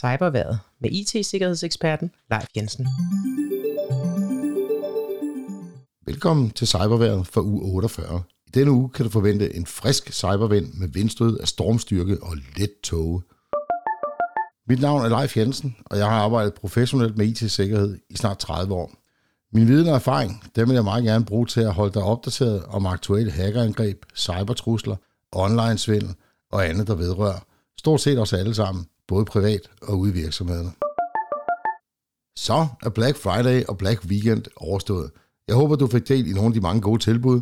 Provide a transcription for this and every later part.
Cyberværet med IT-sikkerhedseksperten Leif Jensen. Velkommen til Cyberværet for uge 48. I denne uge kan du forvente en frisk cybervind med vindstød af stormstyrke og let tåge. Mit navn er Leif Jensen, og jeg har arbejdet professionelt med IT-sikkerhed i snart 30 år. Min viden og erfaring, dem vil jeg meget gerne bruge til at holde dig opdateret om aktuelle hackerangreb, cybertrusler, online-svindel og andet, der vedrører stort set os alle sammen, både privat og ude i virksomhederne. Så er Black Friday og Black Weekend overstået. Jeg håber, du fik del i nogle af de mange gode tilbud.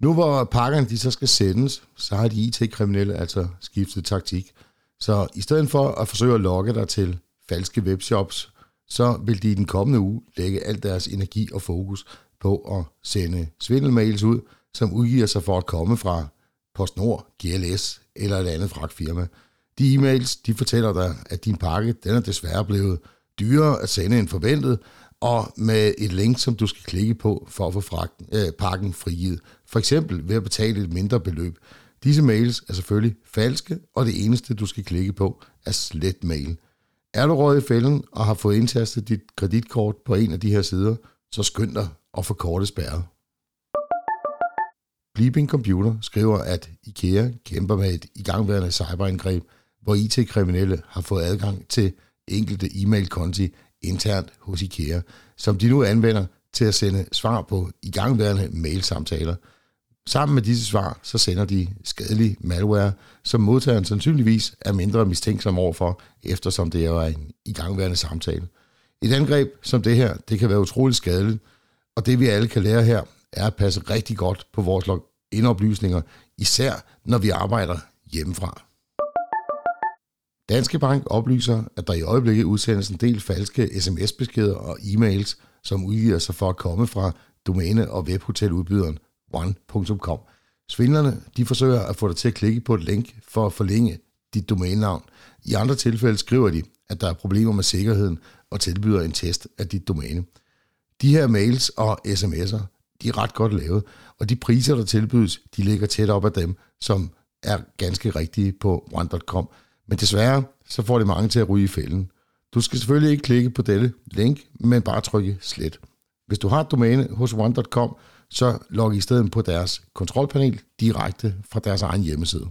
Nu hvor pakkerne de så skal sendes, så har de IT-kriminelle altså skiftet taktik. Så i stedet for at forsøge at lokke dig til falske webshops, så vil de i den kommende uge lægge al deres energi og fokus på at sende svindelmails ud, som udgiver sig for at komme fra PostNord, GLS eller et andet fragtfirma. De e-mails de fortæller dig, at din pakke den er desværre blevet dyrere at sende end forventet, og med et link, som du skal klikke på for at få fragten, øh, pakken frigivet. For eksempel ved at betale et mindre beløb. Disse mails er selvfølgelig falske, og det eneste, du skal klikke på, er slet mail. Er du råd i fælden og har fået indtastet dit kreditkort på en af de her sider, så skynd dig at få kortet spærret. Bleeping Computer skriver, at IKEA kæmper med et igangværende cyberangreb, hvor IT-kriminelle har fået adgang til enkelte e-mail-konti internt hos IKEA, som de nu anvender til at sende svar på igangværende mailsamtaler. Sammen med disse svar, så sender de skadelig malware, som modtageren sandsynligvis er mindre mistænksom overfor, eftersom det er en igangværende samtale. Et angreb som det her, det kan være utroligt skadeligt, og det vi alle kan lære her, er at passe rigtig godt på vores indoplysninger, især når vi arbejder hjemmefra. Danske Bank oplyser, at der i øjeblikket udsendes en del falske sms-beskeder og e-mails, som udgiver sig for at komme fra domæne- og webhoteludbyderen one.com. Svindlerne de forsøger at få dig til at klikke på et link for at forlænge dit domænenavn. I andre tilfælde skriver de, at der er problemer med sikkerheden og tilbyder en test af dit domæne. De her mails og sms'er, de er ret godt lavet, og de priser, der tilbydes, de ligger tæt op af dem, som er ganske rigtige på one.com. Men desværre, så får det mange til at ryge i fælden. Du skal selvfølgelig ikke klikke på dette link, men bare trykke slet. Hvis du har et domæne hos one.com, så log i stedet på deres kontrolpanel direkte fra deres egen hjemmeside.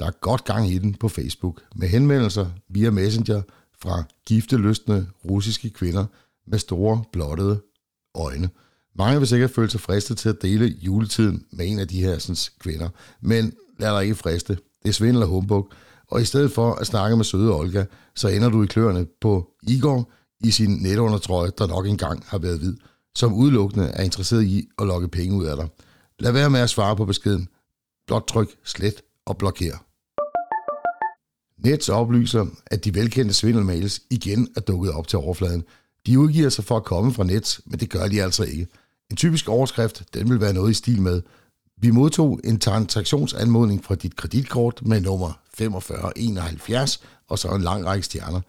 Der er godt gang i den på Facebook med henvendelser via Messenger fra gifteløstende russiske kvinder med store blottede øjne. Mange vil sikkert føle sig fristet til at dele juletiden med en af de her sådan, kvinder, men lad dig ikke friste. Det er svindel og humbug, og i stedet for at snakke med søde Olga, så ender du i kløerne på Igor i sin netundertrøje, der nok engang har været hvid, som udelukkende er interesseret i at lokke penge ud af dig. Lad være med at svare på beskeden. Blot tryk slet og blokér. Nets oplyser, at de velkendte svindelmails igen er dukket op til overfladen. De udgiver sig for at komme fra Nets, men det gør de altså ikke. En typisk overskrift, den vil være noget i stil med, vi modtog en transaktionsanmodning fra dit kreditkort med nummer 4571 og så en lang række stjerner.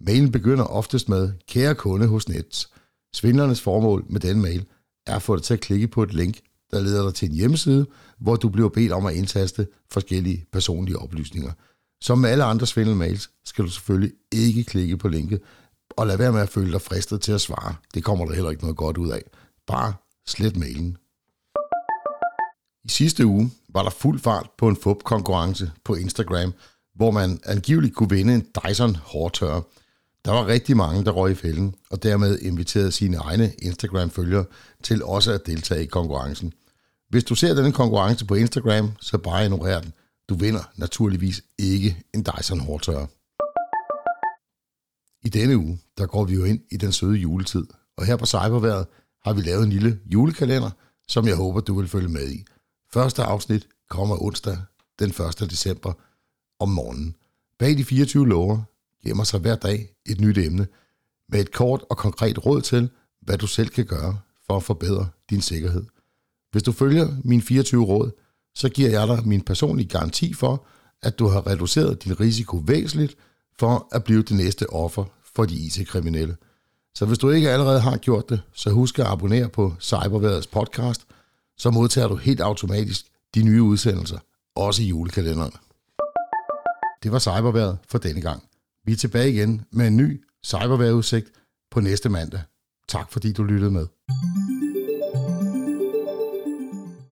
Mailen begynder oftest med, kære kunde hos Nets. Svindlernes formål med denne mail er at få dig til at klikke på et link, der leder dig til en hjemmeside, hvor du bliver bedt om at indtaste forskellige personlige oplysninger. Som med alle andre svindelmails skal du selvfølgelig ikke klikke på linket, og lad være med at føle dig fristet til at svare. Det kommer der heller ikke noget godt ud af. Bare slet mailen. I sidste uge var der fuld fart på en FUP-konkurrence på Instagram, hvor man angiveligt kunne vinde en Dyson hårdtørre. Der var rigtig mange, der røg i fælden, og dermed inviterede sine egne Instagram-følgere til også at deltage i konkurrencen. Hvis du ser denne konkurrence på Instagram, så bare ignorer den. Du vinder naturligvis ikke en Dyson hårdtørre. I denne uge, der går vi jo ind i den søde juletid, og her på Cyberværet har vi lavet en lille julekalender, som jeg håber, du vil følge med i. Første afsnit kommer onsdag den 1. december om morgenen. Bag de 24 lover gemmer sig hver dag et nyt emne med et kort og konkret råd til, hvad du selv kan gøre for at forbedre din sikkerhed. Hvis du følger mine 24 råd, så giver jeg dig min personlige garanti for, at du har reduceret din risiko væsentligt for at blive det næste offer for de IT-kriminelle. Så hvis du ikke allerede har gjort det, så husk at abonnere på Cyberværdets podcast, så modtager du helt automatisk de nye udsendelser, også i julekalenderen. Det var Cyberværet for denne gang. Vi er tilbage igen med en ny cyberværetudsigt på næste mandag. Tak fordi du lyttede med.